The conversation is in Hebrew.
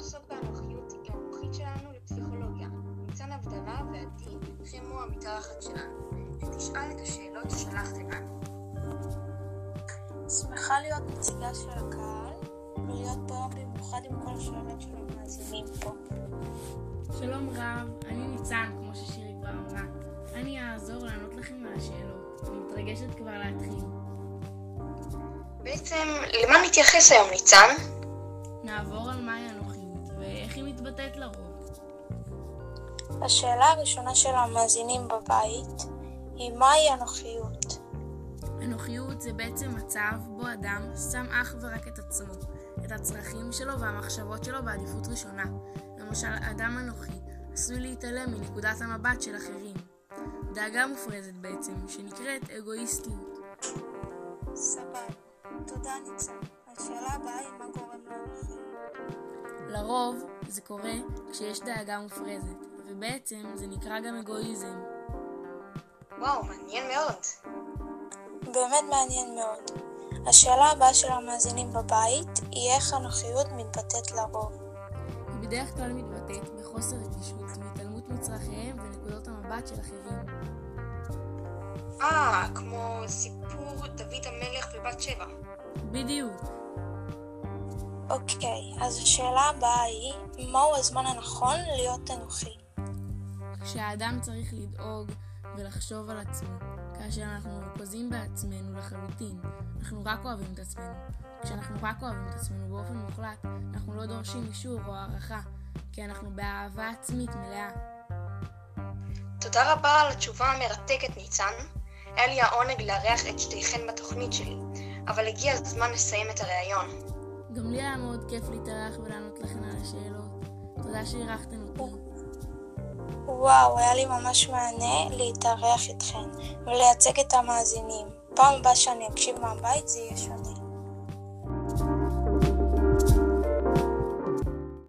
לעסוק במומחיות המומחית שלנו לפסיכולוגיה, ניצן הבדלה ועדי חמו המתארחת שלנו, שתשאל את השאלות ששלחתם לנו. שמחה להיות נציגה של הקהל, ולהיות פה במיוחד עם כל השאלות של המאזינים פה. שלום רב, אני ניצן, כמו ששירי כבר אמרה. אני אעזור לענות לכם על השאלות. אני מתרגשת כבר להתחיל. בעצם, למה נתייחס היום, ניצן? השאלה הראשונה של המאזינים בבית היא מהי אנוכיות? אנוכיות זה בעצם מצב בו אדם שם אך ורק את עצמו, את הצרכים שלו והמחשבות שלו בעדיפות ראשונה. למשל, אדם אנוכי עשוי להתעלם מנקודת המבט של אחרים. דאגה מופרזת בעצם, שנקראת אגואיסטיות. סבבה. תודה ניצן. השאלה הבאה היא מה גורם לאנוכיות. לרוב זה קורה כשיש דאגה מופרזת, ובעצם זה נקרא גם אגואיזם. וואו, מעניין מאוד. באמת מעניין מאוד. השאלה הבאה של המאזינים בבית היא איך אנוכיות מתבטאת לרוב. היא בדרך כלל מתבטאת בחוסר רגישות והתעלמות מצרכיהם ונקודות המבט של אחרים. אה, כמו סיפור דוד המלך ובת שבע. בדיוק. אוקיי, אז השאלה הבאה היא, מהו הזמן הנכון להיות אנוכי? כשהאדם צריך לדאוג ולחשוב על עצמו, כאשר אנחנו מרוכזים בעצמנו לחלוטין, אנחנו רק אוהבים את עצמנו. כשאנחנו רק אוהבים את עצמנו באופן מוחלט, אנחנו לא דורשים אישור או הערכה, כי אנחנו באהבה עצמית מלאה. תודה רבה על התשובה המרתקת, ניצן. היה לי העונג לארח את שתיכן בתוכנית שלי, אבל הגיע הזמן לסיים את הראיון. גם לי היה מאוד כיף להתארח ולענות לכם על השאלות. תודה שאירחתם אותי. וואו, היה לי ממש מענה להתארח איתכן ולייצג את המאזינים. פעם הבאה שאני אקשיב מהבית זה יהיה שונה.